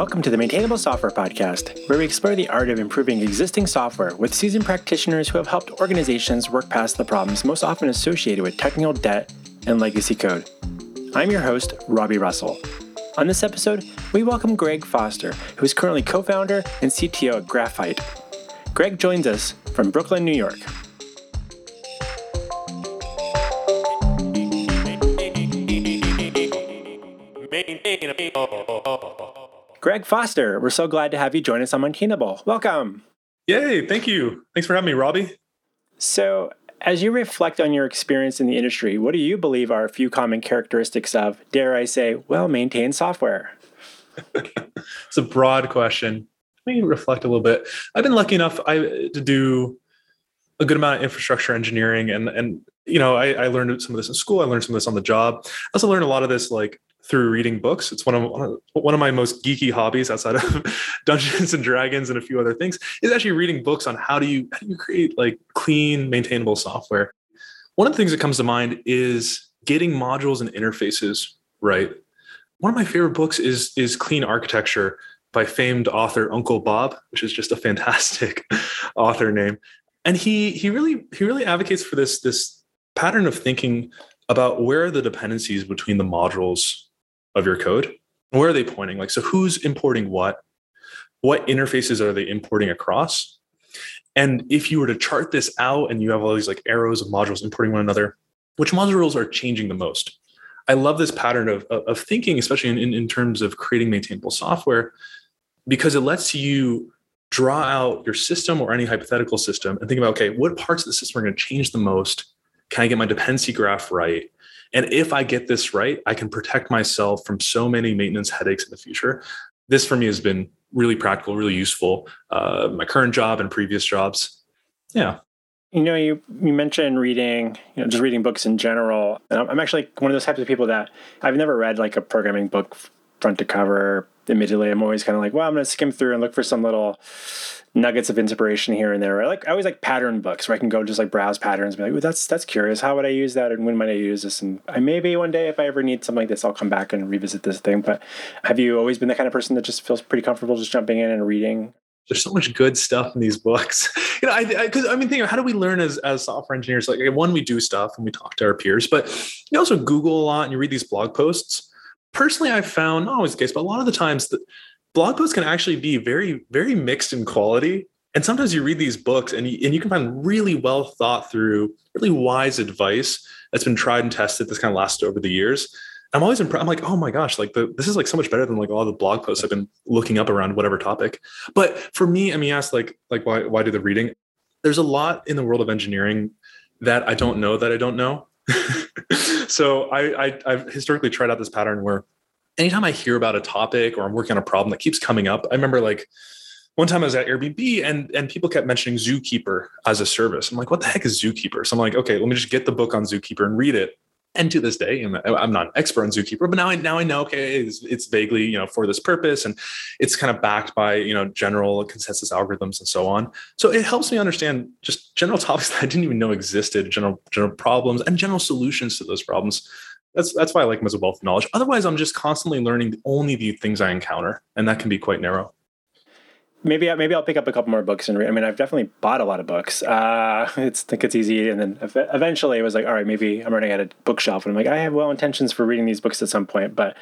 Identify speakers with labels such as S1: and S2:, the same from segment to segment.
S1: Welcome to the Maintainable Software Podcast, where we explore the art of improving existing software with seasoned practitioners who have helped organizations work past the problems most often associated with technical debt and legacy code. I'm your host, Robby Russell. On this episode, we welcome Greg Foster, who is currently co founder and CTO at Graphite. Greg joins us from Brooklyn, New York. Greg Foster, we're so glad to have you join us on Maintainable. Welcome.
S2: Yay, thank you. Thanks for having me, Robby.
S1: So, as you reflect on your experience in the industry, what do you believe are a few common characteristics of, dare I say, well maintained software?
S2: it's a broad question. Let me reflect a little bit. I've been lucky enough I, to do a good amount of infrastructure engineering and and you know I, I learned some of this in school. I learned some of this on the job. I also learned a lot of this like through reading books. It's one of one of my most geeky hobbies outside of Dungeons and Dragons and a few other things is actually reading books on how do you how do you create like clean, maintainable software. One of the things that comes to mind is getting modules and interfaces right. One of my favorite books is is Clean Architecture by famed author Uncle Bob, which is just a fantastic author name. And he he really he really advocates for this this pattern of thinking about where are the dependencies between the modules of your code. Where are they pointing? Like, so who's importing what? What interfaces are they importing across? And if you were to chart this out and you have all these like arrows of modules importing one another, which modules are changing the most? I love this pattern of, of thinking, especially in, in, in terms of creating maintainable software, because it lets you draw out your system or any hypothetical system and think about, okay, what parts of the system are going to change the most? Can I get my dependency graph right? And if I get this right, I can protect myself from so many maintenance headaches in the future. This for me has been really practical, really useful. Uh, my current job and previous jobs. Yeah.
S1: You know, you, you mentioned reading, you know, just reading books in general. And I'm actually one of those types of people that I've never read like a programming book front to cover. Immediately, I'm always kind of like, well, I'm going to skim through and look for some little nuggets of inspiration here and there. I like I always like pattern books where I can go just like browse patterns, and be like, Ooh, that's that's curious. How would I use that, and when might I use this? And I maybe one day if I ever need something like this, I'll come back and revisit this thing. But have you always been the kind of person that just feels pretty comfortable just jumping in and reading?
S2: There's so much good stuff in these books. you know, I because I, I, mean, think how do we learn as as software engineers? Like one, we do stuff and we talk to our peers, but you also Google a lot and you read these blog posts. Personally, I've found not always the case, but a lot of the times that blog posts can actually be very very mixed in quality. And sometimes you read these books and you, and you can find really well thought through really wise advice that's been tried and tested that's kind of lasted over the years. I'm always impressed i'm like oh my gosh like the, this is like so much better than like all the blog posts i've been looking up around whatever topic. But for me i mean ask like like why why do the reading? There's a lot in the world of engineering that i don't know that i don't know so I, I i've historically tried out this pattern where anytime i hear about a topic or i'm working on a problem that keeps coming up i remember like one time I was at Airbnb and and people kept mentioning Zookeeper as a service. I'm like, what the heck is Zookeeper? So I'm like, okay, let me just get the book on Zookeeper and read it. And to this day, I'm not an expert on Zookeeper, but now I now I know okay, it's, it's vaguely you know for this purpose, and it's kind of backed by you know general consensus algorithms and so on. So it helps me understand just general topics that I didn't even know existed, general general problems and general solutions to those problems. That's that's why I like them as a wealth of knowledge. Otherwise, I'm just constantly learning only the things I encounter, and that can be quite narrow
S1: maybe maybe I'll pick up a couple more books and read. I mean, I've definitely bought a lot of books. Uh, it's think it's easy, and then eventually it was like, all right, maybe I'm running out of bookshelf, and I'm like, I have well intentions for reading these books at some point, but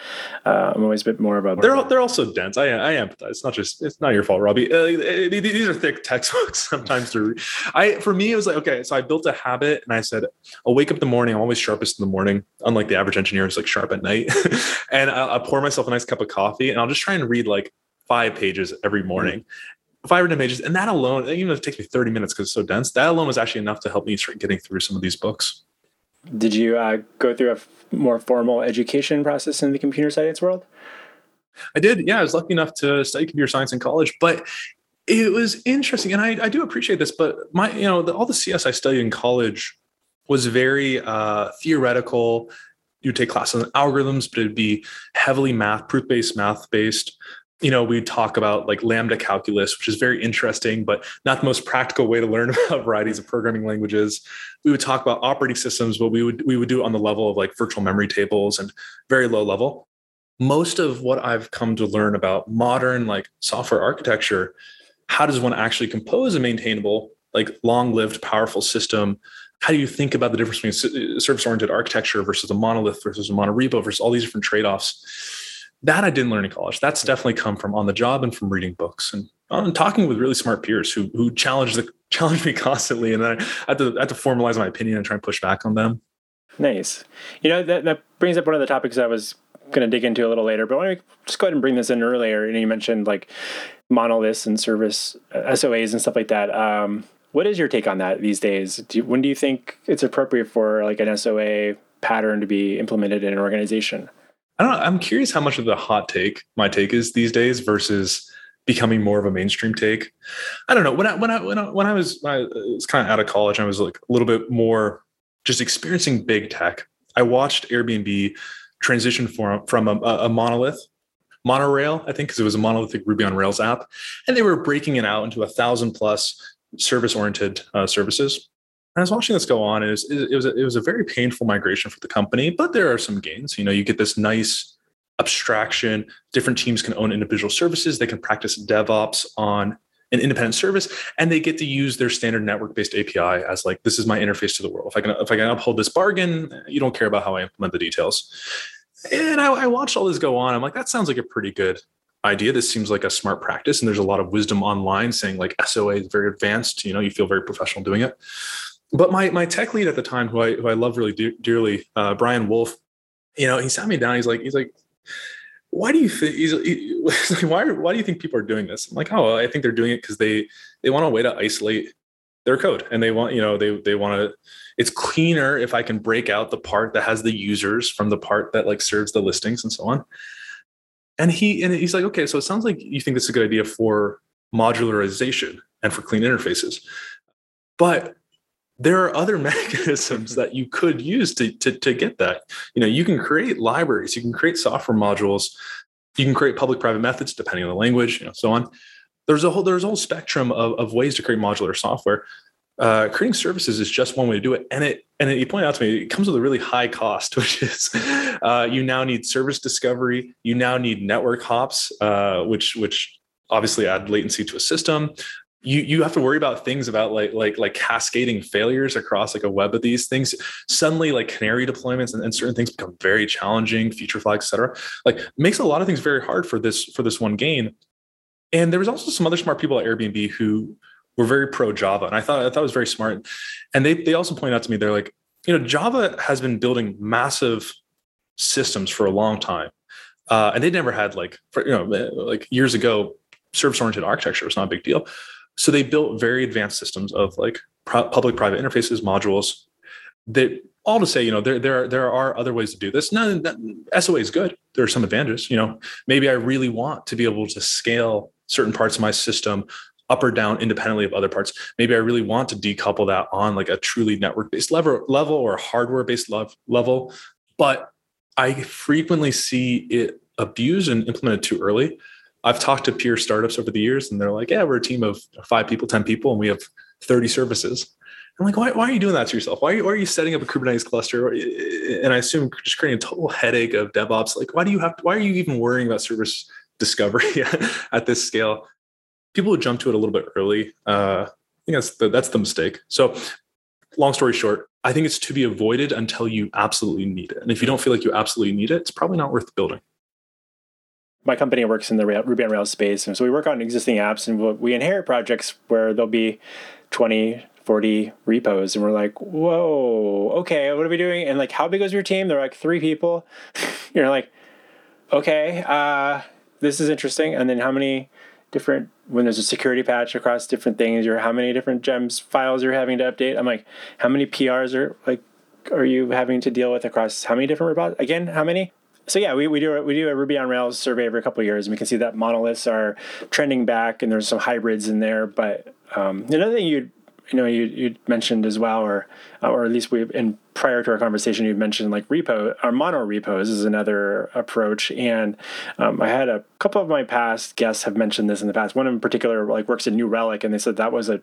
S1: uh, I'm always a bit more of a.
S2: They're all, they're also dense. I I empathize. It's not just it's not your fault, Robby. Uh, these are thick textbooks sometimes to read. I for me it was like okay, so I built a habit, and I said I'll wake up in the morning. I'm always sharpest in the morning, unlike the average engineer who's like sharp at night. and I'll, I'll pour myself a nice cup of coffee, and I'll just try and read like five pages every mm-hmm. morning. Five or ten pages, and that alone, even if it takes me 30 minutes because it's so dense, that alone was actually enough to help me start getting through some of these books.
S1: Did you uh, go through a f- more formal education process in the computer science world?
S2: I did. Yeah, I was lucky enough to study computer science in college, but it was interesting, and I, I do appreciate this. But my, you know, the, all the CS I studied in college was very uh, theoretical. You take classes on algorithms, but it'd be heavily math, proof based, math based you know, we talk about like lambda calculus, which is very interesting, but not the most practical way to learn about varieties of programming languages. We would talk about operating systems, but we would we would do it on the level of like virtual memory tables and very low level. most of what I've come to learn about modern like software architecture, how does one actually compose a maintainable, like long-lived, powerful system? How do you think about the difference between uh, service-oriented architecture versus a monolith versus a monorepo versus all these different trade-offs? That I didn't learn in college. That's definitely come from on the job and from reading books and, and talking with really smart peers who who challenge the challenge me constantly, and then I had to I had to formalize my opinion and try and push back on them.
S1: Nice. You know that that brings up one of the topics I was going to dig into a little later, but why don't we just go ahead and bring this in earlier? And you mentioned like monoliths and service uh, SOAs and stuff like that. Um, what is your take on that these days? Do you, when do you think it's appropriate for like an SOA pattern to be implemented in an organization?
S2: I don't. I'm curious how much of the hot take my take is these days versus becoming more of a mainstream take. I don't know. When I when I when I, when I was when I was kind of out of college, I was like a little bit more just experiencing big tech. I watched Airbnb transition from from a, a monolith monorail, I think, because it was a monolithic Ruby on Rails app, and they were breaking it out into a thousand plus service oriented uh, services. And I was watching this go on. It was it was a, it was a very painful migration for the company, but there are some gains. You know, you get this nice abstraction. Different teams can own individual services. They can practice DevOps on an independent service and they get to use their standard network based api as like this is my interface to the world if i can if i can uphold this bargain you don't care about how i implement the details and I, I watched all this go on i'm like that sounds like a pretty good idea this seems like a smart practice and there's a lot of wisdom online saying like soa is very advanced you know you feel very professional doing it but my my tech lead at the time who i who i love really de- dearly uh, brian wolf you know he sat me down he's like he's like why do you think he's, like, why, why do you think people are doing this? I'm like, oh, I think they're doing it because they they want a way to isolate their code and they want, you know, they they want to it's cleaner if I can break out the part that has the users from the part that like serves the listings and so on. And he and he's like, okay, so it sounds like you think this is a good idea for modularization and for clean interfaces. But there are other mechanisms that you could use to, to, to get that. You know, you can create libraries, you can create software modules, you can create public private methods depending on the language, you know, so on. There's a whole there's a whole spectrum of, of ways to create modular software. Uh, creating services is just one way to do it, and it and it, you point out to me it comes with a really high cost, which is uh, you now need service discovery, you now need network hops, uh, which which obviously add latency to a system you you have to worry about things about like like like cascading failures across like a web of these things. Suddenly like canary deployments and, and certain things become very challenging feature flags etc like makes a lot of things very hard for this for this one gain and there was also some other smart people at airbnb who were very pro java and i thought i thought it was very smart. And they they also point out to me they're like you know java has been building massive systems for a long time. Uh, and they never had like for, you know like years ago service oriented architecture was not a big deal so they built very advanced systems of like pro- public private interfaces, modules that all to say, you know, there, there, are, there are other ways to do this. None that SOA is good. There are some advantages, you know, maybe I really want to be able to scale certain parts of my system up or down independently of other parts. Maybe I really want to decouple that on like a truly network based level, level or hardware based level. But I frequently see it abused and implemented too early. I've talked to peer startups over the years, and they're like, "Yeah, we're a team of five people, ten people, and we have thirty services." I'm like, why, why are you doing that to yourself? Why are you, why are you setting up a Kubernetes cluster? And I assume just creating a total headache of DevOps. Like, why do you have? To, why are you even worrying about service discovery at this scale? People would jump to it a little bit early. Uh, I think that's the, that's the mistake. So, long story short, I think it's to be avoided until you absolutely need it. And if you don't feel like you absolutely need it, it's probably not worth building
S1: my company works in the Ruby on Rails space. And so we work on existing apps and we inherit projects where there'll be 20, 40 repos. And we're like, whoa, okay, what are we doing? And like, how big was your team? They're like three people. You're like, okay, uh, this is interesting. And then how many different, when there's a security patch across different things, or how many different gems files you're having to update? I'm like, how many PRs are like, are you having to deal with across how many different repositories? Again, how many? So yeah, we, we do we do a Ruby on Rails survey every couple of years, and we can see that monoliths are trending back, and there's some hybrids in there. But um, another thing you you know you you mentioned as well, or or at least we in prior to our conversation you mentioned like repo or mono repos is another approach, and um, I had a couple of my past guests have mentioned this in the past. One in particular like works at New Relic, and they said that was a,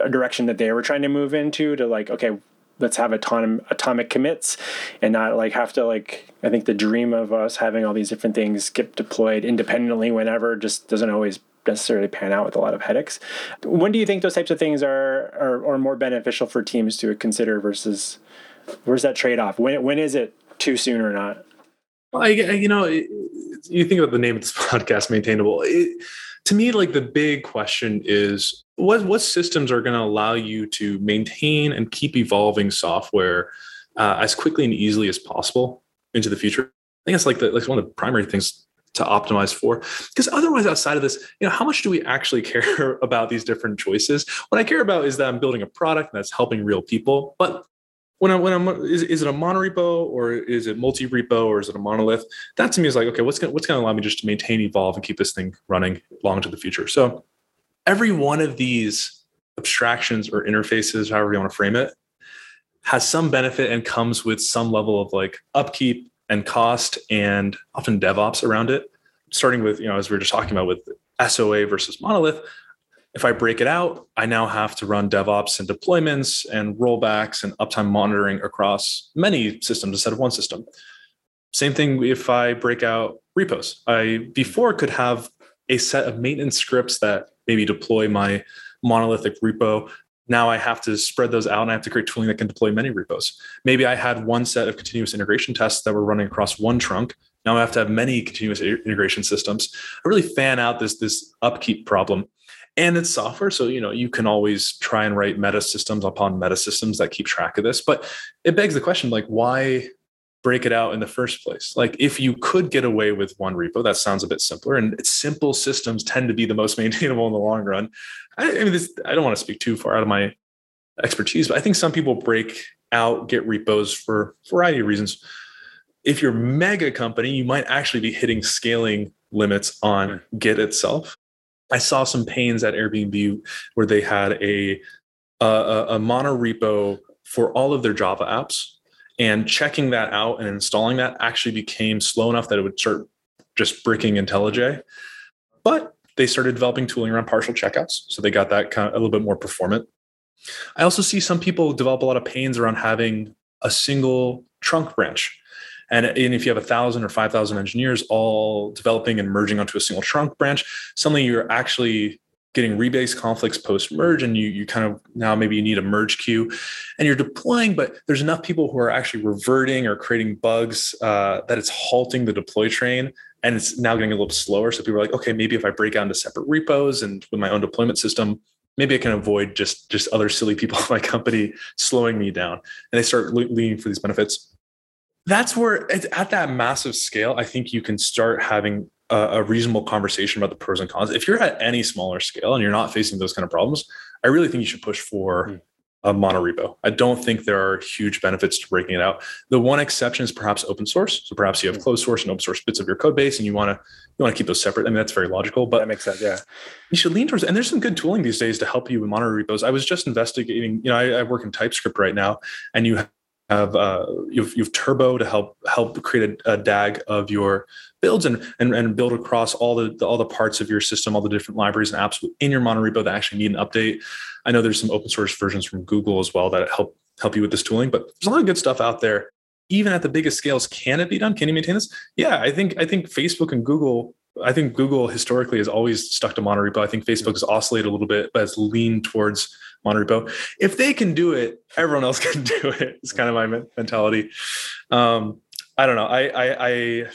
S1: a direction that they were trying to move into to like okay let's have atom- atomic commits and not like have to like i think the dream of us having all these different things get deployed independently whenever just doesn't always necessarily pan out with a lot of headaches. When do you think those types of things are are, are more beneficial for teams to consider versus where's that trade-off? When, when is it too soon or not?
S2: Well, I, you know you think about the name of this podcast maintainable. It, to me like the big question is what what systems are going to allow you to maintain and keep evolving software uh, as quickly and easily as possible into the future? I think it's like the like one of the primary things to optimize for because otherwise outside of this you know how much do we actually care about these different choices what i care about is that i'm building a product that's helping real people but when I, when I'm is, is it a monorepo or is it multi repo or is it a monolith? That to me is like okay, what's gonna what's gonna allow me just to maintain, evolve, and keep this thing running long into the future. So every one of these abstractions or interfaces, however you want to frame it, has some benefit and comes with some level of like upkeep and cost and often DevOps around it. Starting with, you know, as we were just talking about with SOA versus monolith, if I break it out, I now have to run DevOps and deployments and rollbacks and uptime monitoring across many systems instead of one system. Same thing if I break out repos. I before could have a set of maintenance scripts that maybe deploy my monolithic repo. Now I have to spread those out and I have to create tooling that can deploy many repos. Maybe I had one set of continuous integration tests that were running across one trunk. Now I have to have many continuous integration systems. I really fan out this, this upkeep problem. And it's software. So, you know, you can always try and write meta systems upon meta systems that keep track of this. But it begs the question like, why break it out in the first place. Like if you could Git away with one repo, that sounds a bit simpler. And simple systems tend to be the most maintainable in the long run. I, I mean, this, I don't want to speak too far out of my expertise, but I think some people break out get repos for a variety of reasons. If you're mega company, you might actually be hitting scaling limits on Git itself. I saw some pains at Airbnb where they had a a, a mono repo for all of their Java apps and checking that out and installing that actually became slow enough that it would start just bricking IntelliJ. But they started developing tooling around partial checkouts. So they got that kind of a little bit more performant. I also see some people develop a lot of pains around having a single trunk branch. And, and if you have a thousand or 5,000 engineers all developing and merging onto a single trunk branch, suddenly you're actually getting rebase conflicts post merge and you you kind of now maybe you need a merge queue. And you're deploying but there's enough people who are actually reverting or creating bugs uh, that it's halting the deploy train and it's now getting a little slower. So people are like okay maybe if i break out into separate repos and with my own deployment system maybe i can avoid just just other silly people in my company slowing me down. And they start leaning for these benefits that's where at that massive scale i think you can start having a, a, reasonable conversation about the pros and cons. If you're at any smaller scale and you're not facing those kind of problems, I really think you should push for mm. a monorepo. I don't think there are huge benefits to breaking it out. The one exception is perhaps open source. So perhaps you have hmm. closed source and open source bits of your code base, and you want to you want to keep those separate. I mean, that's very logical. But
S1: that makes sense. Yeah,
S2: you should lean towards. And there's some good tooling these days to help you with monorepos. I was just investigating. You know, I, I work in TypeScript right now, and you have uh, you've you've Turbo to help help create a, a, DAG of your builds and, and and build across all the, the, all the parts of your system, all the different libraries and apps in your monorepo that actually need an update. I know there's some open source versions from Google as well that help help you with this tooling, but there's a lot of good stuff out there. Even at the biggest scales, can it be done? Can you maintain this? Yeah, I think I think Facebook and Google I think Google historically has always stuck to monorepo. I think Facebook has oscillated a little bit, but has leaned towards monorepo. If they can do it, everyone else can do it. It's kind of my mentality. Um, I don't know. I, I, I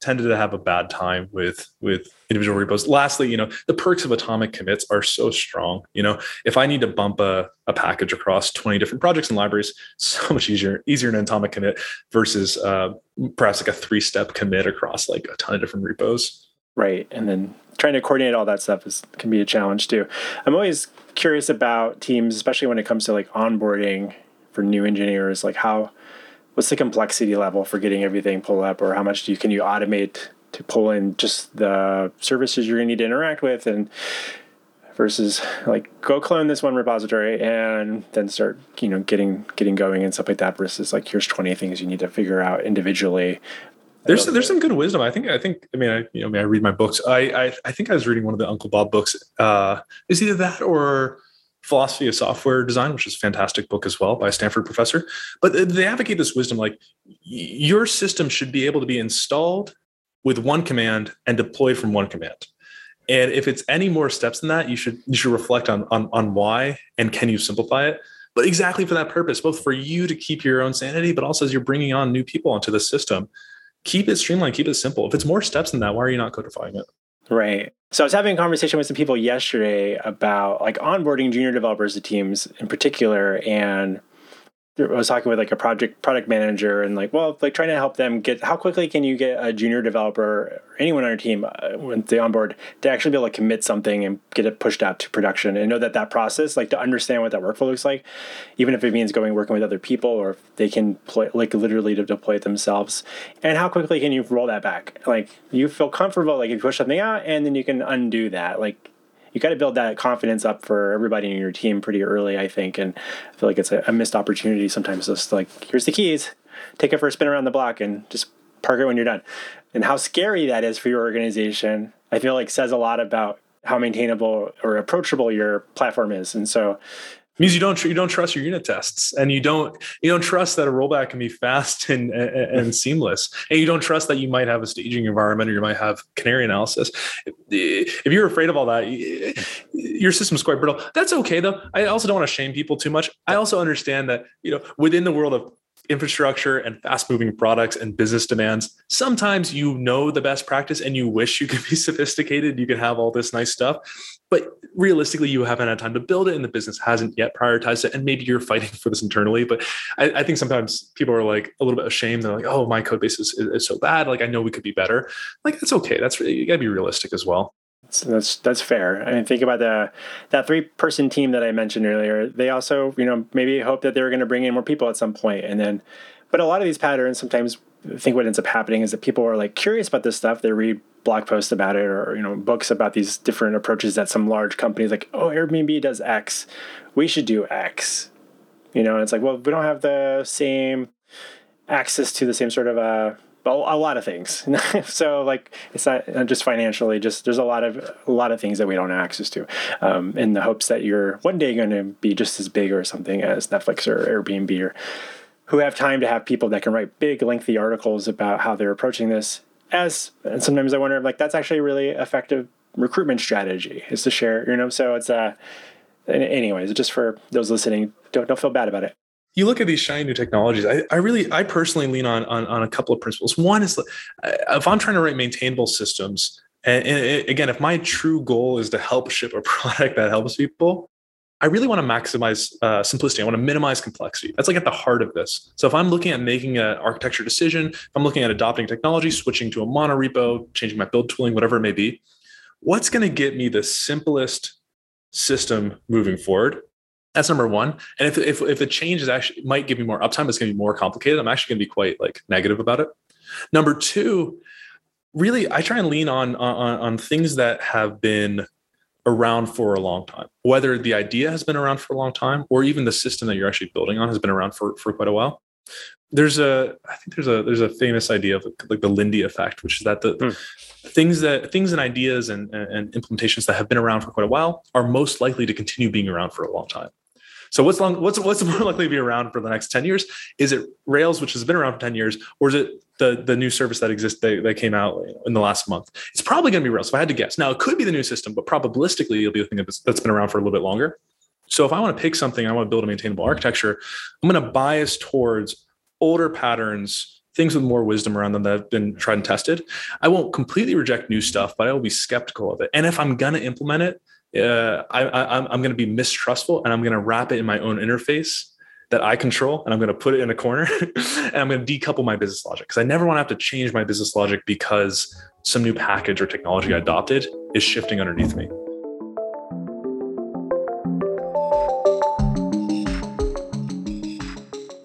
S2: tended to have a bad time with with individual repos. Lastly, you know, the perks of atomic commits are so strong. You know, if I need to bump a, a package across 20 different projects and libraries, so much easier, easier than atomic commit versus uh, perhaps like a three-step commit across like a ton of different repos.
S1: Right. And then trying to coordinate all that stuff is can be a challenge too. I'm always curious about teams, especially when it comes to like onboarding for new engineers, like how what's the complexity level for getting everything pulled up or how much do you can you automate to pull in just the services you're gonna need to interact with and versus like go clone this one repository and then start you know getting getting going and stuff like that versus like here's 20 things you need to figure out individually
S2: there's there's some good wisdom. I think I think I mean I you know I, mean, I read my books. I, I I think I was reading one of the Uncle Bob books. Uh, is either that or Philosophy of Software Design, which is a fantastic book as well by a Stanford professor. But they advocate this wisdom like your system should be able to be installed with one command and deployed from one command. And if it's any more steps than that, you should you should reflect on on, on why and can you simplify it. But exactly for that purpose, both for you to keep your own sanity, but also as you're bringing on new people onto the system, keep it streamlined, keep it simple. If it's more steps than that, why are you not codifying it?
S1: Right. So I was having a conversation with some people yesterday about like onboarding junior developers to teams in particular, and I was talking with like a project product manager and like, well, like trying to help them get how quickly can you get a junior developer or anyone on your team uh, when they onboard to actually be able to commit something and get it pushed out to production and know that that process, like to understand what that workflow looks like, even if it means going working with other people or if they can play like literally to deploy it themselves, and how quickly can you roll that back? Like you feel comfortable, like if you push something out and then you can undo that, like you got to build that confidence up for everybody in your team pretty early, I think. And I feel like it's a, a missed opportunity sometimes. Just like, here's the keys, take it for a spin around the block and just park it when you're done. And how scary that is for your organization, I feel like says a lot about how maintainable or approachable your platform is. And so
S2: means you don't you don't trust your unit tests and you don't you don't trust that a rollback can be fast and, and, and seamless. And you don't trust that you might have a staging environment or you might have canary analysis. If you're afraid of all that your system's quite brittle. That's okay though. I also don't want to shame people too much. I also understand that you know within the world of infrastructure and fast moving products and business demands, sometimes you know the best practice and you wish you could be sophisticated, you could have all this nice stuff. But realistically, you haven't had time to build it and the business hasn't yet prioritized it. And maybe you're fighting for this internally. But I, I think sometimes people are like a little bit ashamed. They're like, oh, my code base is, is so bad. Like, I know we could be better. Like, that's okay. That's really, you got to be realistic as well.
S1: So that's that's fair. I mean, think about the that three person team that I mentioned earlier. They also, you know, maybe hope that they were going to bring in more people at some point, and then, but a lot of these patterns sometimes. I think what ends up happening is that people are like curious about this stuff. They read blog posts about it, or you know, books about these different approaches that some large companies like, oh, Airbnb does X, we should do X. You know, and it's like, well, we don't have the same access to the same sort of uh, a lot of things. so like it's not just financially, just there's a lot of a lot of things that we don't have access to, um, in the hopes that you're one day going to be just as big or something as Netflix or Airbnb or who have time to have people that can write big lengthy articles about how they're approaching this. As and sometimes I wonder like that's actually a really effective recruitment strategy is to share, you know. So it's uh, anyways, just for those listening, don't don't feel bad about it
S2: you look at these shiny new technologies. I, I really, I personally lean on, on, on a couple of principles. One is if I'm trying to write maintainable systems, and again, if my true goal is to help ship a product that helps people, I really want to maximize uh, simplicity. I want to minimize complexity. That's like at the heart of this. So if I'm looking at making an architecture decision, if I'm looking at adopting technology, switching to a monorepo, changing my build tooling, whatever it may be, what's going to get me the simplest system moving forward? That's number one. And if, if, if the change is actually might give me more uptime, it's going to be more complicated. I'm actually going to be quite like negative about it. Number two, really, I try and lean on, on, on things that have been around for a long time, whether the idea has been around for a long time or even the system that you're actually building on has been around for, for quite a while. There's a, I think there's a, there's a famous idea of like the Lindy effect, which is that the hmm. things that things and ideas and, and implementations that have been around for quite a while are most likely to continue being around for a long time. So what's long what's what's more likely to be around for the next 10 years? Is it Rails, which has been around for 10 years, or is it the, the new service that exists that, that came out in the last month? It's probably going to be Rails if I had to guess. Now it could be the new system, but probabilistically it'll be the thing that's been around for a little bit longer. So if I want to pick something, I want to build a maintainable architecture, I'm going to bias towards older patterns, things with more wisdom around them that have been tried and tested. I won't completely reject new stuff, but I will be skeptical of it. And if I'm going to implement it, uh, I, I, I'm going to be mistrustful and I'm going to wrap it in my own interface that I control and I'm going to put it in a corner and I'm going to decouple my business logic because I never want to have to change my business logic because some new package or technology I adopted is shifting underneath me.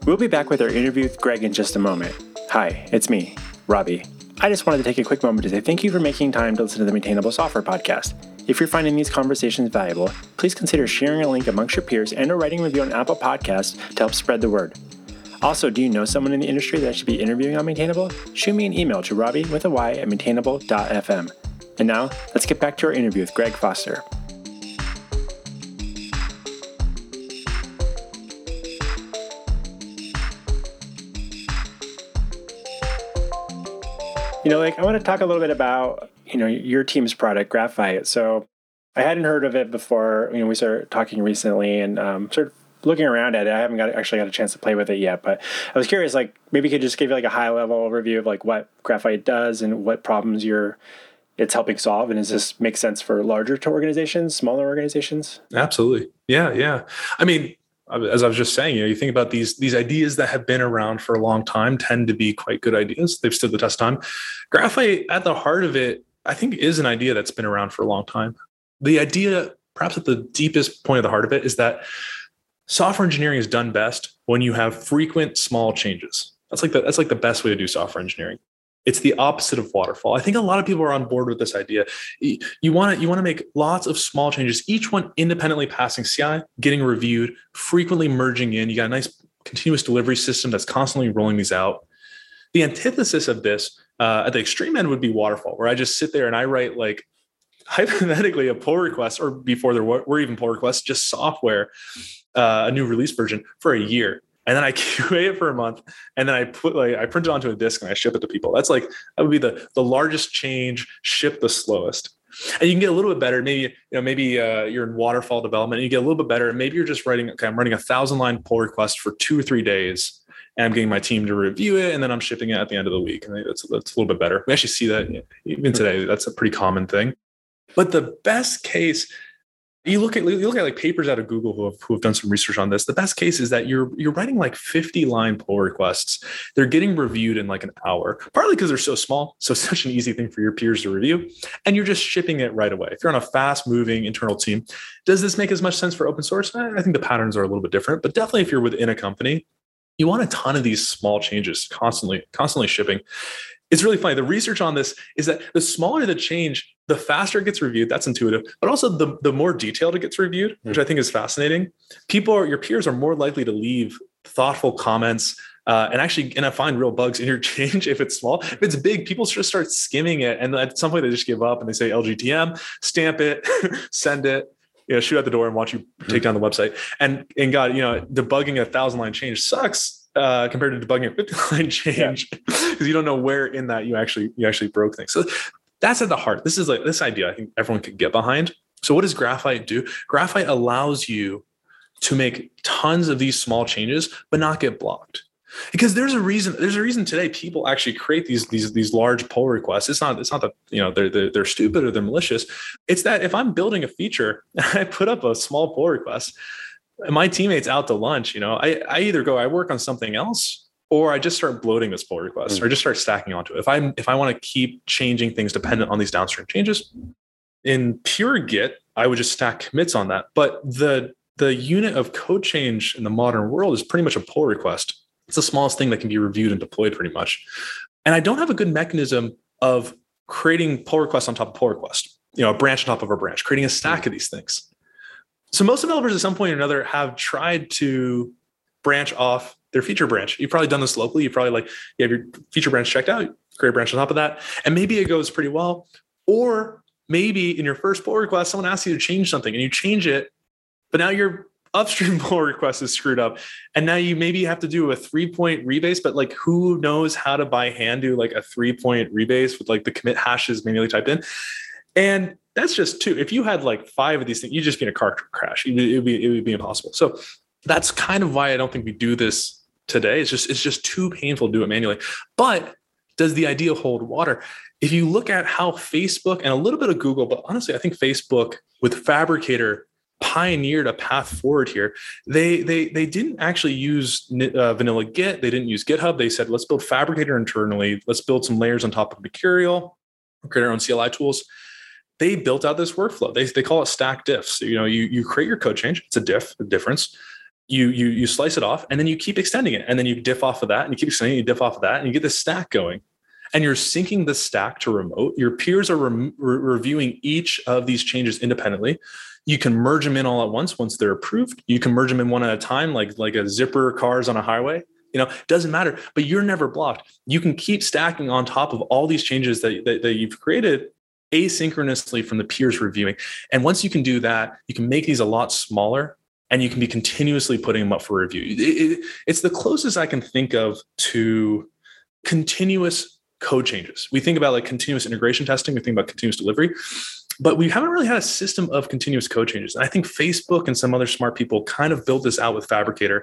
S1: We'll be back with our interview with Greg in just a moment. Hi, it's me, Robby. I just wanted to take a quick moment to say thank you for making time to listen to the Maintainable Software Podcast. If you're finding these conversations valuable, please consider sharing a link amongst your peers and or writing a review on Apple Podcasts to help spread the word. Also, do you know someone in the industry that should be interviewing on Maintainable? Shoot me an email to robby with a y at maintainable.fm. And now, let's get back to our interview with Greg Foster. You know, like I want to talk a little bit about you know, your team's product, Graphite. So I hadn't heard of it before, you know, we started talking recently and um, sort of looking around at it. I haven't got actually got a chance to play with it yet, but I was curious, like maybe you could just give you like a high level overview of like what Graphite does and what problems you're it's helping solve and does this make sense for larger organizations smaller organizations
S2: absolutely yeah yeah i mean as I was just saying, you know, you think about these these ideas that have been around for a long time tend to be quite good ideas. They've stood the test time. Graphite, at the heart of it, I think is an idea that's been around for a long time. The idea, perhaps at the deepest point of the heart of it, is that software engineering is done best when you have frequent small changes. That's like the, that's like the best way to do software engineering it's the opposite of waterfall. I think a lot of people are on board with this idea. You want to you want to make lots of small changes, each one independently passing CI, getting reviewed, frequently merging in. You got a nice continuous delivery system that's constantly rolling these out. The antithesis of this uh, at the extreme end would be waterfall, where I just sit there and I write like hypothetically a pull request, or before there were, even pull requests, just software, uh, a new release version for a year and then I QA it for a month, and then I put like I print it onto a disk and I ship it to people. That's like that would be the the largest change, ship the slowest. And you can get a little bit better. Maybe you know maybe uh, you're in waterfall development, and you get a little bit better. Maybe you're just writing. Okay, I'm running a thousand line pull request for two or three days, and I'm getting my team to review it, and then I'm shipping it at the end of the week. And that's that's a little bit better. We actually see that even today. That's a pretty common thing. But the best case you look at you look at like papers out of Google who have, who have done some research on this. The best case is that you're you're writing like 50 line pull requests. They're getting reviewed in like an hour, partly because they're so small, so such an easy thing for your peers to review, and you're just shipping it right away. If you're on a fast moving internal team, does this make as much sense for open source? I think the patterns are a little bit different, but definitely if you're within a company, you want a ton of these small changes constantly constantly shipping it's really funny. The research on this is that the smaller the change, the faster it gets reviewed. That's intuitive, but also the, the more detailed it gets reviewed, which I think is fascinating. People are, your peers are more likely to leave thoughtful comments uh, and actually and I find real bugs in your change if it's small. If it's big, people just start skimming it, and at some point they just give up and they say LGTM, stamp it, send it, you know, shoot out the door and watch you take down the website. And and God, you know, debugging a thousand line change sucks uh, compared to debugging a 50 line change because yeah. you don't know where in that you actually you actually broke things. So that's at the heart. This is like this idea I think everyone could get behind. So what does graphite do? Graphite allows you to make tons of these small changes but not get blocked. Because there's a reason. There's a reason today people actually create these these these large pull requests. It's not it's not that you know they're, they're they're stupid or they're malicious. It's that if I'm building a feature, I put up a small pull request and my teammates out to lunch, you know, I, I either go, I work on something else or I just start bloating this pull request mm. or just start stacking onto it. If I'm if I want to keep changing things dependent on these downstream changes, in pure Git, I would just stack commits on that. But the the unit of code change in the modern world is pretty much a pull request. It's the smallest thing that can be reviewed and deployed pretty much. And I don't have a good mechanism of creating pull requests on top of pull request, you know, a branch on top of a branch, creating a stack of these things. So most developers at some point or another have tried to branch off their feature branch. You've probably done this locally. You probably like you have your feature branch checked out, create a branch on top of that, and maybe it goes pretty well. Or maybe in your first pull request, someone asks you to change something and you change it, but now your upstream pull request is screwed up, and now you maybe have to do a three point rebase. But like, who knows how to by hand do like a three point rebase with like the commit hashes manually typed in? And that's just two. If you had like five of these things, you'd just be in a car crash. It would be, it would be impossible. So that's kind of why I don't think we do this today. It's just it's just too painful to do it manually. But does the idea hold water? If you look at how Facebook and a little bit of Google, but honestly, I think Facebook with Phabricator pioneered a path forward here. They they they didn't actually use uh, vanilla Git. They didn't use GitHub. They said let's build Phabricator internally. Let's build some layers on top of Mercurial. Create our own CLI tools they built out this workflow. They, they call it stack diffs. You know, you, you create your code change. It's a diff, a difference. You, you, you slice it off and then you keep extending it. And then you diff off of that and you keep extending, you diff off of that and you get this stack going. And you're syncing the stack to remote. Your peers are re- reviewing each of these changes independently. You can merge them in all at once once they're approved. You can merge them in one at a time, like, like a zipper cars on a highway you know doesn't matter but you're never blocked you can keep stacking on top of all these changes that, that, that, you've created asynchronously from the peers reviewing. And once you can do that, you can make these a lot smaller and you can be continuously putting them up for review. It, it, it's the closest I can think of to continuous code changes. We think about like continuous integration testing, we think about continuous delivery, but we haven't really had a system of continuous code changes. And I think Facebook and some other smart people kind of built this out with Phabricator.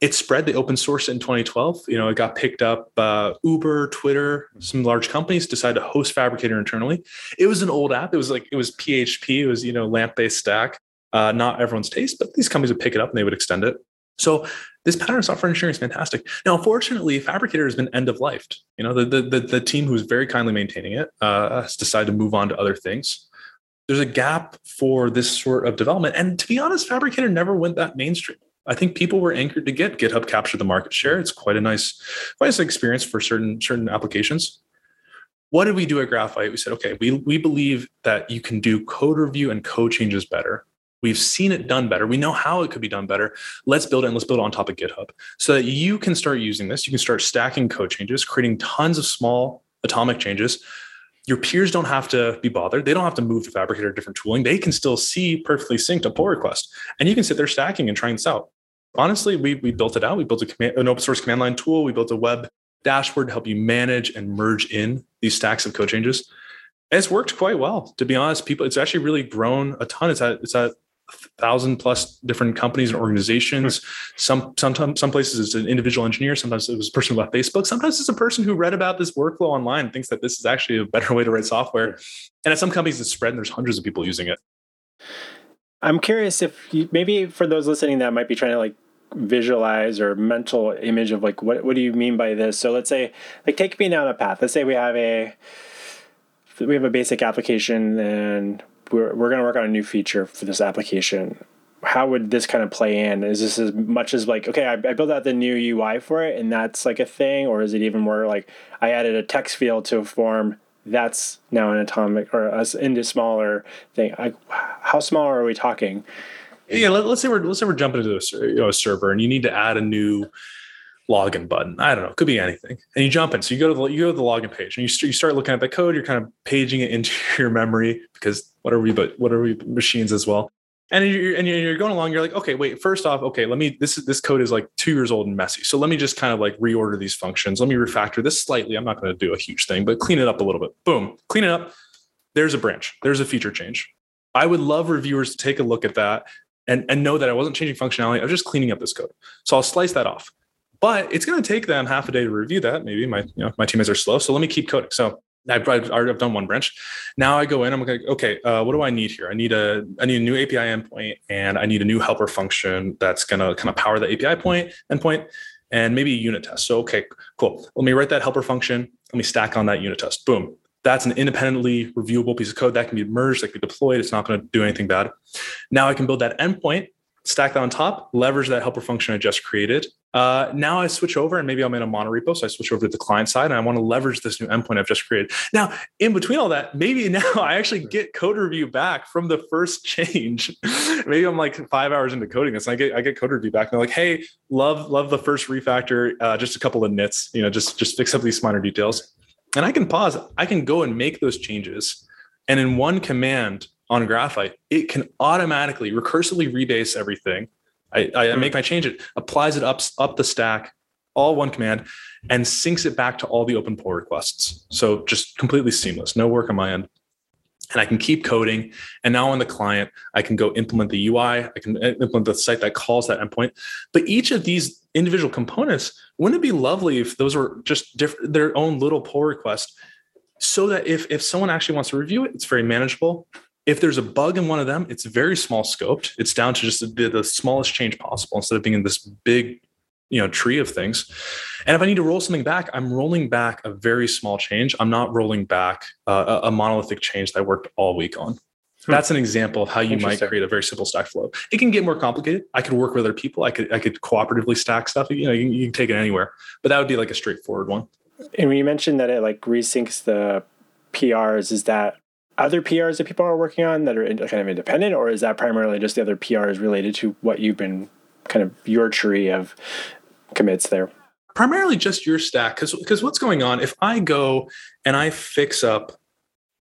S2: It spread the open source in 2012. You know, it got picked up. Uh, Uber, Twitter, some large companies decided to host Phabricator internally. It was an old app. It was like it was PHP. It was you know LAMP based stack. Uh, not everyone's taste, but these companies would pick it up and they would extend it. So this pattern of software engineering is fantastic. Now, unfortunately, Phabricator has been end of life. You know, the, the, the, the team who's very kindly maintaining it uh, has decided to move on to other things. There's a gap for this sort of development. And to be honest, Phabricator never went that mainstream. I think people were anchored to Git GitHub capture the market share. It's quite a nice, quite a nice experience for certain certain applications. What did we do at Graphite? We said, okay, we, we believe that you can do code review and code changes better We've seen it done better. We know how it could be done better. Let's build it and let's build it on top of GitHub so that you can start using this. You can start stacking code changes, creating tons of small atomic changes. Your peers don't have to be bothered. They don't have to move to Phabricator different tooling. They can still see perfectly synced a pull request. And you can sit there stacking and trying this out. Honestly, we, we built it out. We built a command, an open source command line tool. We built a web dashboard to help you manage and merge in these stacks of code changes. And it's worked quite well, to be honest. People, it's actually really grown a ton. It's at it's at thousand plus different companies and organizations. Some sometimes some places it's an individual engineer. Sometimes it was a person who left Facebook. Sometimes it's a person who read about this workflow online thinks that this is actually a better way to write software. And at some companies it's spread and there's hundreds of people using it.
S1: I'm curious if you, maybe for those listening that might be trying to like visualize or mental image of like what what do you mean by this? So let's say like take me down a path. Let's say we have a we have a basic application and we're, we're going to work on a new feature for this application. How would this kind of play in? Is this as much as like okay I, I built out the new ui for it and that's like a thing? Or is it even more like i added a text field to a form that's now an atomic or a into smaller thing? I, how small are we talking?
S2: Yeah let, us say we're let's say we're jumping into a, you know, a server and you need to add a new login button. I don't know. It could be anything. And you jump in. So you go to the you go to the login page and you, st- you start looking at the code. You're kind of paging it into your memory because what are we but what are we machines as well. And you're and you're going along. You're like, okay, wait. First off, okay, let me. This is this code is like two years old and messy. So let me just kind of like reorder these functions. Let me refactor this slightly. I'm not going to do a huge thing, but clean it up a little bit. Boom, clean it up. There's a branch. There's a feature change. I would love reviewers to take a look at that and, and know that I wasn't changing functionality. I was just cleaning up this code. So I'll slice that off but it's going to take them half a day to review that. Maybe my, you know, my teammates are slow. So let me keep coding. So I've, I've done one branch. Now I go in, I'm like, okay, uh, what do I need here? I need a, I need a new API endpoint and I need a new helper function that's going to kind of power the API point endpoint and maybe a unit test. So, okay, cool. Let me write that helper function. Let me stack on that unit test. Boom. That's an independently reviewable piece of code that can be merged, that can be deployed. It's not going to do anything bad. Now I can build that endpoint stack that on top, leverage that helper function I just created. Uh, now I switch over and maybe I'm in a monorepo. So I switch over to the client side and I want to leverage this new endpoint I've just created. Now, in between all that, maybe now I actually get code review back from the first change. maybe I'm like five hours into coding this and I get, I get code review back and they're like, Hey, love, love the first refactor. Uh, just a couple of nits, you know, just, just fix up these minor details. And I can pause. I can go and make those changes. And in one command, on Graphite, it can automatically recursively rebase everything. I, I hmm. make my change, it applies it up up the stack, all one command, and syncs it back to all the open pull requests. So just completely seamless, no work on my end. And I can keep coding. And now on the client, I can go implement the UI. I can implement the site that calls that endpoint. But each of these individual components, wouldn't it be lovely if those were just different, their own little pull request? So that if, if someone actually wants to review it, it's very manageable if there's a bug in one of them, it's very small scoped. It's down to just the, the smallest change possible instead of being in this big, you know, tree of things. And if I need to roll something back, I'm rolling back a very small change. I'm not rolling back uh, a, monolithic change that I worked all week on. Hmm. That's an example of how you might create a very simple stack flow. It can get more complicated. I could work with other people. I could I could cooperatively stack stuff. You know, you, you can take it anywhere, but that would be like a straightforward one.
S1: And when you mentioned that it like resyncs the PRs, is that other PRs that people are working on that are kind of independent, or is that primarily just the other PRs related to what you've been kind of your tree of commits there?
S2: Primarily just your stack, because because what's going on if I go and I fix up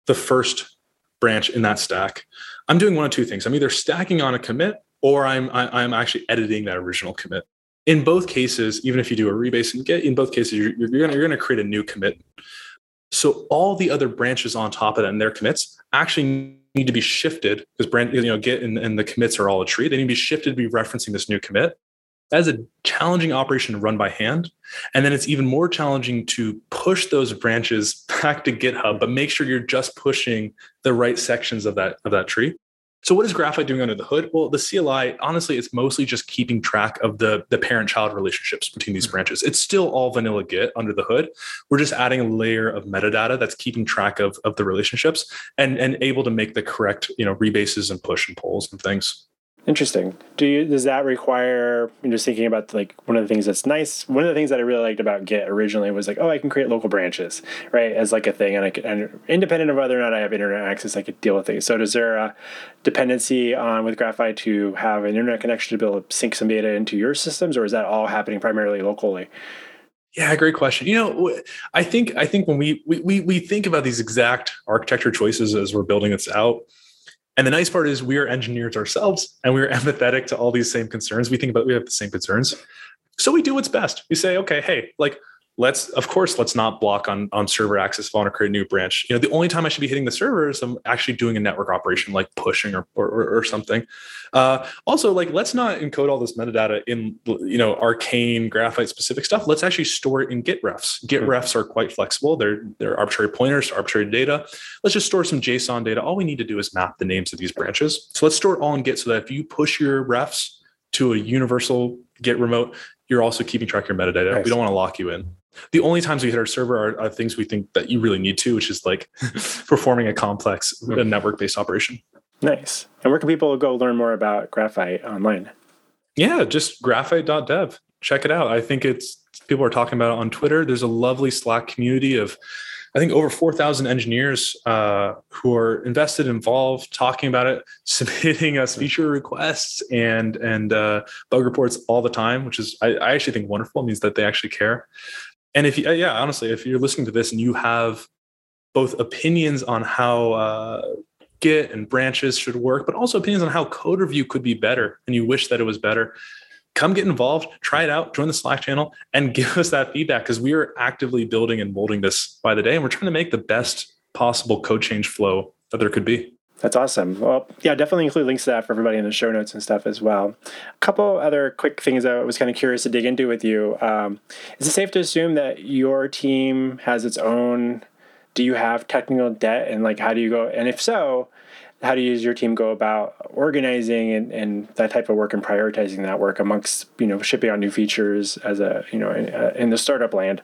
S2: the first branch in that stack, I'm doing one of two things. I'm either stacking on a commit or I'm I, am i am actually editing that original commit. In both cases, even if you do a rebase and get, in both cases, you're, you're gonna you're gonna create a new commit So all the other branches on top of that and their commits actually need to be shifted because brand, you know, Git and, and the commits are all a tree. They need to be shifted to be referencing this new commit. That is a challenging operation to run by hand. And then it's even more challenging to push those branches back to GitHub, but make sure you're just pushing the right sections of that of that tree. So what is Graphite doing under the hood? Well, the CLI, honestly, it's mostly just keeping track of the, the parent-child relationships between these mm-hmm. branches. It's still all vanilla Git under the hood. We're just adding a layer of metadata that's keeping track of, of the relationships and, and able to make the correct, you know, rebases and push and pulls and things.
S1: Interesting. Do you does that require I'm just thinking about like one of the things that's nice. One of the things that I really liked about Git originally was like, oh, I can create local branches, right, as like a thing, and I could, and independent of whether or not I have internet access, I could deal with things. So, does there a dependency on with Graphite to have an internet connection to be able to sync some data into your systems, or is that all happening primarily locally?
S2: Yeah, great question. You know, I think I think when we we we think about these exact architecture choices as we're building this out and the nice part is we are engineers ourselves and we're empathetic to all these same concerns. We think about we have the same concerns. So we do what's best. We say, okay, hey, like let's of course let's not block on on server access if I want to create a new branch. You know, the only time I should be hitting the server is I'm actually doing a network operation like pushing or or, or something. Uh, also, like let's not encode all this metadata in you know arcane graphite specific stuff. Let's actually store it in Git refs. Git mm-hmm. refs are quite flexible. They're they're arbitrary pointers to arbitrary data. Let's just store some JSON data. All we need to do is map the names of these branches. So let's store it all in Git so that if you push your refs to a universal Git remote, you're also keeping track of your metadata. Nice. We don't want to lock you in. The only times we hit our server are, are things we think that you really need to, which is like performing a complex mm-hmm. network based operation.
S1: Nice. And where can people go learn more about Graphite online?
S2: Yeah, just graphite.dev. Check it out. I think it's people are talking about it on Twitter. There's a lovely Slack community of I think over 4,000 engineers uh, who are invested, involved, talking about it, submitting us feature requests and and uh, bug reports all the time, which is I, I, actually think wonderful. It means that they actually care. And if you, yeah, honestly, if you're listening to this and you have both opinions on how uh, Git and branches should work, but also opinions on how code review could be better, and you wish that it was better, come get involved, try it out, join the Slack channel, and give us that feedback because we are actively building and molding this by the day, and we're trying to make the best possible code change flow that there could be.
S1: That's awesome. Well, yeah, definitely include links to that for everybody in the show notes and stuff as well. A couple other quick things I was kind of curious to dig into with you. Um, is it safe to assume that your team has its own? Do you have technical debt, and like how do you go? And if so, how do you your team go about organizing and, and that type of work and prioritizing that work amongst you know shipping out new features as a you know in, in the startup land?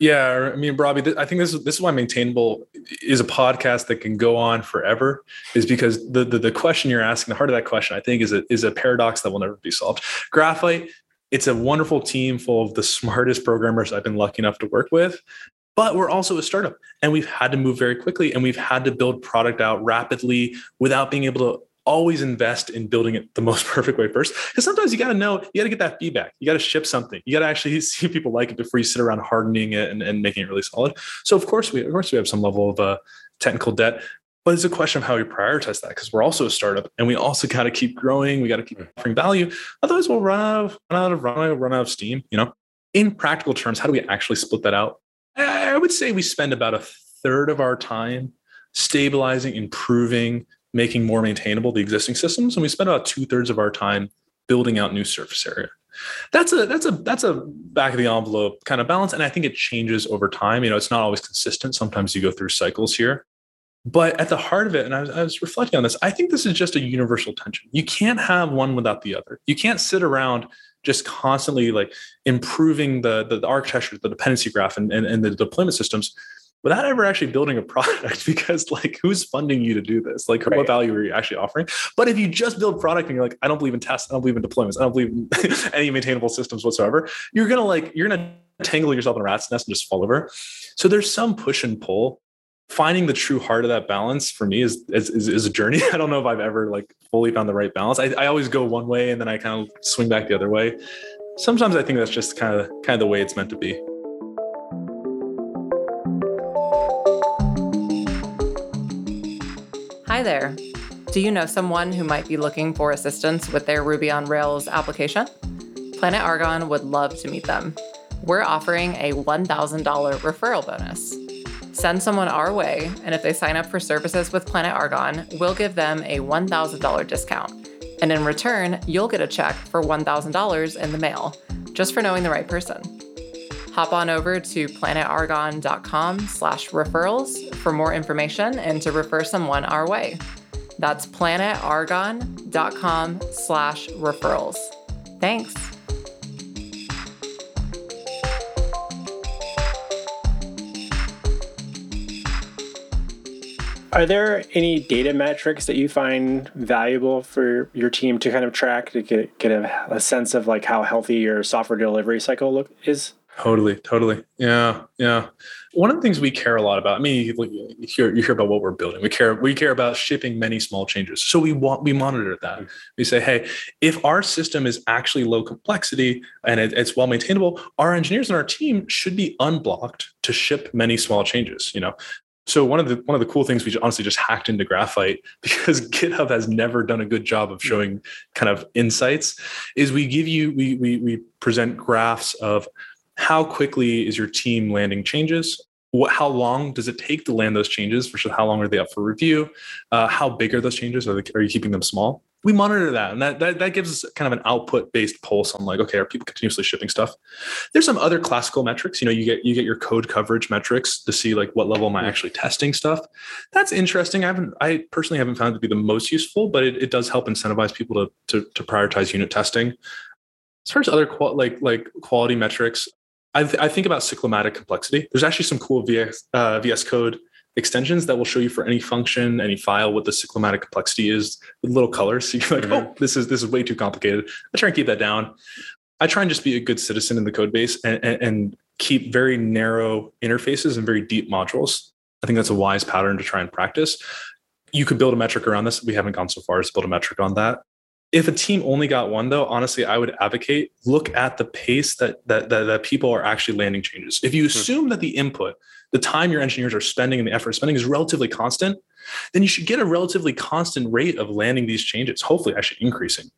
S2: Yeah, I mean, Robby, I think this is this is why Maintainable is a podcast that can go on forever, is because the, the the, question you're asking, the heart of that question, I think, is a is a paradox that will never be solved. Graphite, it's a wonderful team full of the smartest programmers I've been lucky enough to work with, but we're also a startup, and we've had to move very quickly, and we've had to build product out rapidly without being able to always invest in building it the most perfect way first. Because sometimes you got to know, you got to get that feedback. You got to ship something. You got to actually see people like it before you sit around hardening it and, and making it really solid. So of course we, of course we have some level of uh, technical debt, but it's a question of how we prioritize that because we're also a startup and we also got to keep growing. We got to keep offering value. Otherwise we'll run out of, run out of, run out of, run out of steam, you know? In practical terms, how do we actually split that out? I would say we spend about a third of our time stabilizing, improving, making more maintainable the existing systems, and we spend about two thirds of our time building out new surface area. That's a that's a that's a back of the envelope kind of balance, and I think it changes over time. You know, it's not always consistent. Sometimes you go through cycles here, but at the heart of it, and I was, I was reflecting on this, I think this is just a universal tension. You can't have one without the other. You can't sit around just constantly like improving the the, the architecture, the dependency graph, and, and, and the deployment systems without ever actually building a product because like who's funding you to do this? Like right. what value are you actually offering? But if you just build product and you're like i don't believe in tests. I don't believe in deployments. I don't believe in any maintainable systems whatsoever you're gonna like you're gonna tangle yourself in a rat's nest and just fall over. So there's some push and pull. Finding the true heart of that balance for me is, is is, a journey. I don't know if i've ever like fully found the right balance. I, I always go one way and then i kind of swing back the other way. Sometimes i think that's just kind of kind of the way it's meant to be
S3: Hi there. Do you know someone who might be looking for assistance with their Ruby on Rails application? Planet Argon would love to meet them. We're offering a $1,000 referral bonus. Send someone our way, and if they sign up for services with Planet Argon, we'll give them a $1,000 discount. And in return, you'll get a check for $1,000 in the mail, just for knowing the right person. Hop on over to planetargon.com slash referrals for more information and to refer someone our way. That's planetargon.com slash referrals. Thanks.
S1: Are there any data metrics that you find valuable for your team to kind of track to get, get a, a sense of like how healthy your software delivery cycle look is?
S2: Totally, totally. Yeah, yeah. One of the things we care a lot about. I mean, you hear you hear about what we're building. We care we care about shipping many small changes. So we want we monitor that. Mm-hmm. We say, hey, if our system is actually low complexity and it, it's well maintainable, our engineers and our team should be unblocked to ship many small changes. You know, so one of the one of the cool things we honestly just hacked into Graphite because GitHub has never done a good job of showing kind of insights is we give you we we we present graphs of how quickly is your team landing changes? What, how long does it take to land those changes versus how long are they up for review? Uh, how big are those changes? Are, they, are you keeping them small? We monitor that and that, that that gives us kind of an output based pulse on like okay are people continuously shipping stuff? There's some other classical metrics you know you get you get your code coverage metrics to see like what level am i actually testing stuff. That's interesting. I haven't i personally haven't found it to be the most useful but it, it does help incentivize people to, to to prioritize unit testing. As far as other qual- like like quality metrics I, th- I, think about cyclomatic complexity. There's actually some cool VS, uh, VS Code extensions that will show you for any function, any file, what the cyclomatic complexity is with little colors. So you're like, mm-hmm. oh, this is this is way too complicated. I try and keep that down. I try and just be a good citizen in the code base and, and, and keep very narrow interfaces and very deep modules. I think that's a wise pattern to try and practice. You could build a metric around this. We haven't gone so far as to build a metric on that. If a team only got one, though, honestly, I would advocate look at the pace that that that, that people are actually landing changes. If you hmm. assume that the input the time your engineers are spending and the effort spending is relatively constant, then you should get a relatively constant rate of landing these changes, hopefully actually increasing.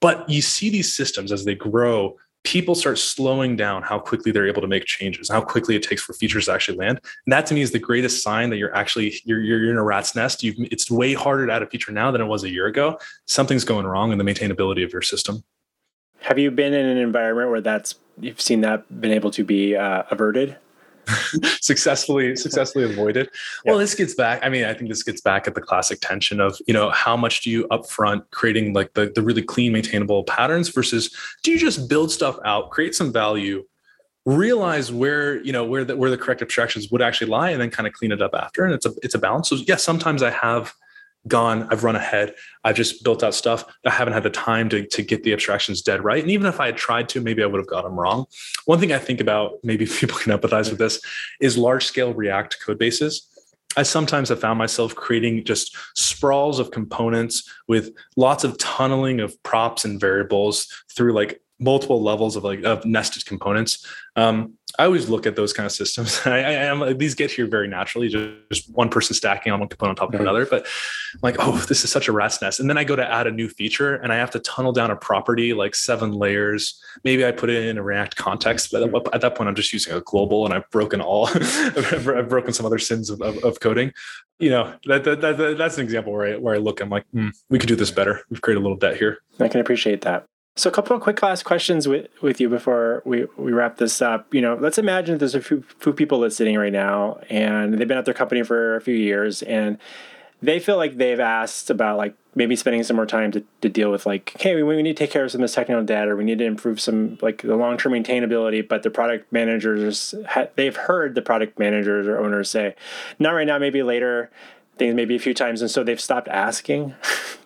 S2: But you see these systems as they grow, people start slowing down how quickly they're able to make changes, how quickly it takes for features to actually land. And that to me is the greatest sign that you're actually you're, you're in a rat's nest. You've, it's way harder to add a feature now than it was a year ago. Something's going wrong in the maintainability of your system.
S1: Have you been in an environment where that's you've seen that been able to be uh, averted?
S2: successfully successfully avoided. Yeah. Well, this gets back. I mean, I think this gets back at the classic tension of you know how much do you upfront creating like the the really clean, maintainable patterns versus do you just build stuff out, create some value, realize where you know where the where the correct abstractions would actually lie, and then kind of clean it up after. And it's a it's a balance. So yes, sometimes I have gone, I've run ahead, I've just built out stuff. I haven't had the time to, to get the abstractions dead right. And even if I had tried to, maybe I would have got them wrong. One thing I think about, maybe people can empathize with this, is large scale React code bases. I sometimes have found myself creating just sprawls of components with lots of tunneling of props and variables through like multiple levels of like of nested components. Um, I always look at those kind of systems. I, I am these get here very naturally, just, just, one person stacking on one component on top of another. But I'm like, oh, this is such a rat's nest. And then I go to add a new feature, and I have to tunnel down a property like seven layers. Maybe I put it in a React context, but at that point, I'm just using a global, and I've broken all. I've broken some other sins of, of, of coding. You know, that, that, that, that's an example where I where I look. I'm like, mm, we could do this better. We've created a little debt here.
S1: I can appreciate that. So a couple of quick last questions with, with you before we, we wrap this up. You know, let's imagine there's a few, few people listening right now and they've been at their company for a few years and they feel like they've asked about like maybe spending some more time to, to deal with like, hey, we, we need to take care of some of this technical debt or we need to improve some like the long-term maintainability, but the product managers, they've heard the product managers or owners say, not right now, maybe later, things maybe a few times. And so they've stopped asking.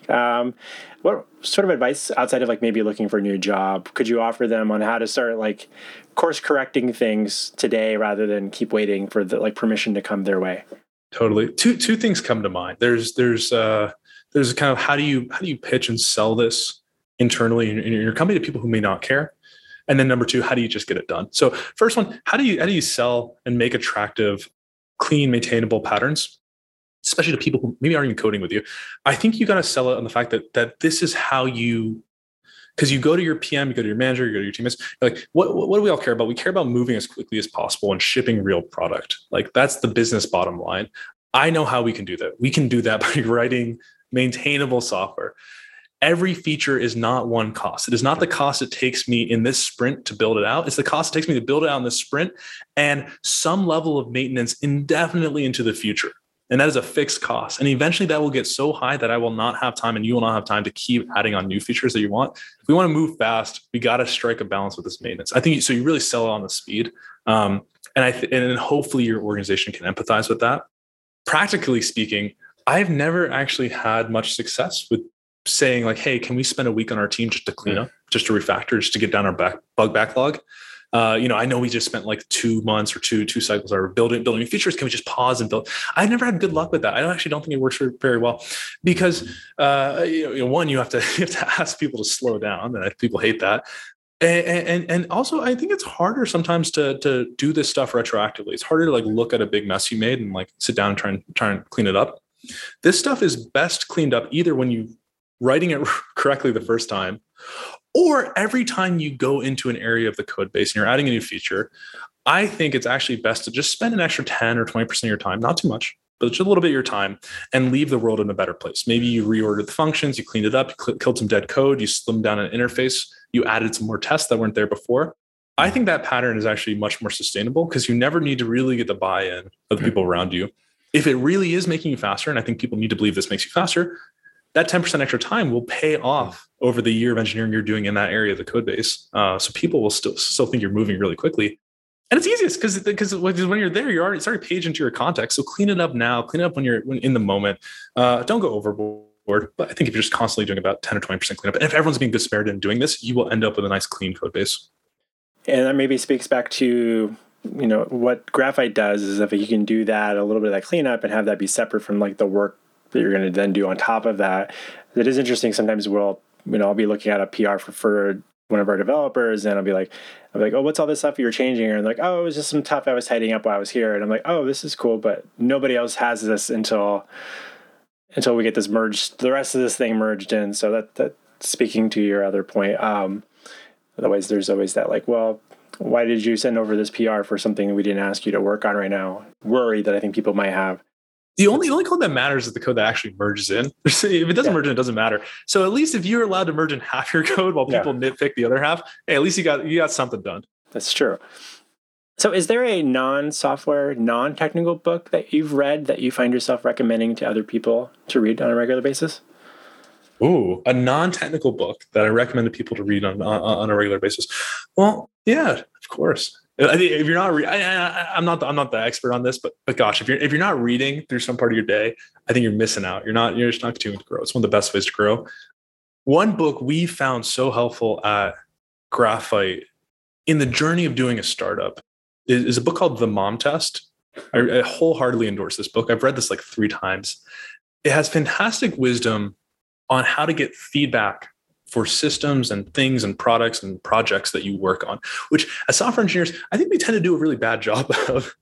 S1: um, what sort of advice outside of like maybe looking for a new job could you offer them on how to start like course correcting things today rather than keep waiting for the like permission to come their way?
S2: Totally. Two two things come to mind. There's there's uh there's kind of how do you how do you pitch and sell this internally in, in your company to people who may not care? And then number two how do you just get it done? So first one how do you how do you sell and make attractive clean maintainable patterns especially to people who maybe aren't even coding with you. I think you got to sell it on the fact that that this is how you because you go to your PM, you go to your manager, you go to your teammates. Like, what, what do we all care about? We care about moving as quickly as possible and shipping real product. Like, that's the business bottom line. I know how we can do that. We can do that by writing maintainable software. Every feature is not one cost. It is not the cost it takes me in this sprint to build it out. It's the cost it takes me to build it out in this sprint and some level of maintenance indefinitely into the future. And that is a fixed cost. And eventually that will get so high that I will not have time and you will not have time to keep adding on new features that you want. If we want to move fast, we got to strike a balance with this maintenance. I think so. You really sell on the speed. Um, and I th- and hopefully your organization can empathize with that. Practically speaking, I've never actually had much success with saying like, "Hey, can we spend a week on our team just to clean up, just to refactor, just to get down our back bug backlog?" Uh, you know, I know we just spent like two months or two two cycles are building building features. Can we just pause and build? I've never had good luck with that. I actually don't think it works very well because uh, you know, one, you have to you have to ask people to slow down, and people hate that. And, and and also, I think it's harder sometimes to to do this stuff retroactively. It's harder to like look at a big mess you made and like sit down and try and try and clean it up. This stuff is best cleaned up either when you writing it correctly the first time or every time you go into an area of the code base and you're adding a new feature, I think it's actually best to just spend an extra 10 or 20% of your time, not too much, but just a little bit of your time and leave the world in a better place. Maybe you reordered the functions, you cleaned it up, you killed some dead code, you slimmed down an interface, you added some more tests that weren't there before. I think that pattern is actually much more sustainable because you never need to really get the buy in of the hmm. people around you. If it really is making you faster, and I think people need to believe this makes you faster, that 10% extra time will pay off over the year of engineering you're doing in that area of the code base. Uh, so people will still still think you're moving really quickly. And it's easiest because because when you're there, you're already it's already paged into your context. So clean it up now. Clean it up when you're when, in the moment. Uh, don't go overboard. But I think if you're just constantly doing about 10 or 20% cleanup, and if everyone's being good in doing this, you will end up with a nice clean code base.
S1: And that maybe speaks back to you know what graphite does is if you can do that a little bit of that cleanup and have that be separate from like the work that you're going to then do on top of that. It is interesting. Sometimes we'll, you know, I'll be looking at a PR for, for one of our developers and I'll be like, be like, oh, what's all this stuff you're changing? And like, oh, it was just some stuff I was tidying up while I was here. And I'm like, oh, this is cool, but nobody else has this until until we get this merged, the rest of this thing merged in. So that that speaking to your other point, um, otherwise there's always that like, well, why did you send over this PR for something we didn't ask you to work on right now? Worry that I think people might have.
S2: The only, the only code that matters is the code that actually merges in. if it doesn't yeah. merge in, it doesn't matter. So at least if you're allowed to merge in half your code while people yeah. nitpick the other half, hey, at least you got you got something done.
S1: That's true. So is there a non-software, non-technical book that you've read that you find yourself recommending to other people to read on a regular basis?
S2: Ooh, a non-technical book that I recommend to people to read on on, on a regular basis. Well, yeah, of course. I think if you're not, re- I, am not, the, I'm not the expert on this, but but gosh, if you're if you're not reading through some part of your day, I think you're missing out. You're not, you're just not continuing to grow. It's one of the best ways to grow. One book we found so helpful at Graphite in the journey of doing a startup is, is a book called The Mom Test. I, I wholeheartedly endorse this book. I've read this like three times. It has fantastic wisdom on how to get feedback for systems and things and products and projects that you work on, which as software engineers, I think we tend to do a really bad job of.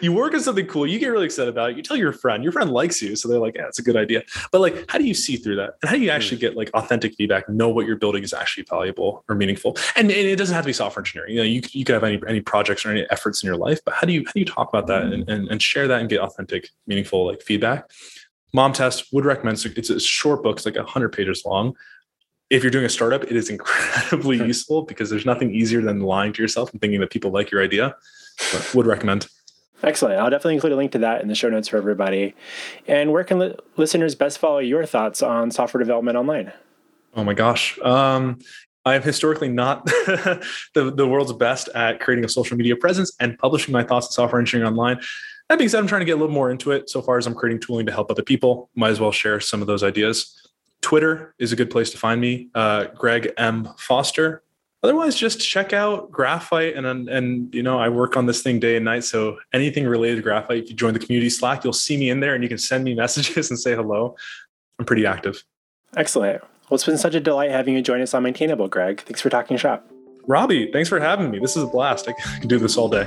S2: you work on something cool, you get really excited about it, you tell your friend, your friend likes you. So they're like, yeah, it's a good idea. But like, how do you see through that? And how do you actually hmm. get like authentic feedback, know what you're building is actually valuable or meaningful? And, and it doesn't have to be software engineering. You know, you, you could have any, any projects or any efforts in your life, but how do you, how do you talk about that and, hmm. and, and share that and get authentic, meaningful like feedback? Mom Test would recommend. It's a short book. It's like hundred pages long if you're doing a startup, it is incredibly useful because there's nothing easier than lying to yourself and thinking that people like your idea. But would recommend.
S1: Excellent. I'll definitely include a link to that in the show notes for everybody. And where can li- listeners best follow your thoughts on software development online?
S2: Oh my gosh. Um, I am historically not the, the world's best at creating a social media presence and publishing my thoughts on software engineering online. That being said, I'm trying to get a little more into it. So far as I'm creating tooling to help other people, might as well share some of those ideas. Twitter is a good place to find me, uh, Greg M. Foster. Otherwise, just check out Graphite, and and you know I work on this thing day and night. So anything related to Graphite, if you join the community Slack, you'll see me in there, and you can send me messages and say hello. I'm pretty active.
S1: Excellent. Well, it's been such a delight having you join us on Maintainable, Greg. Thanks for talking shop.
S2: Robby, thanks for having me. This is a blast. I can do this all day.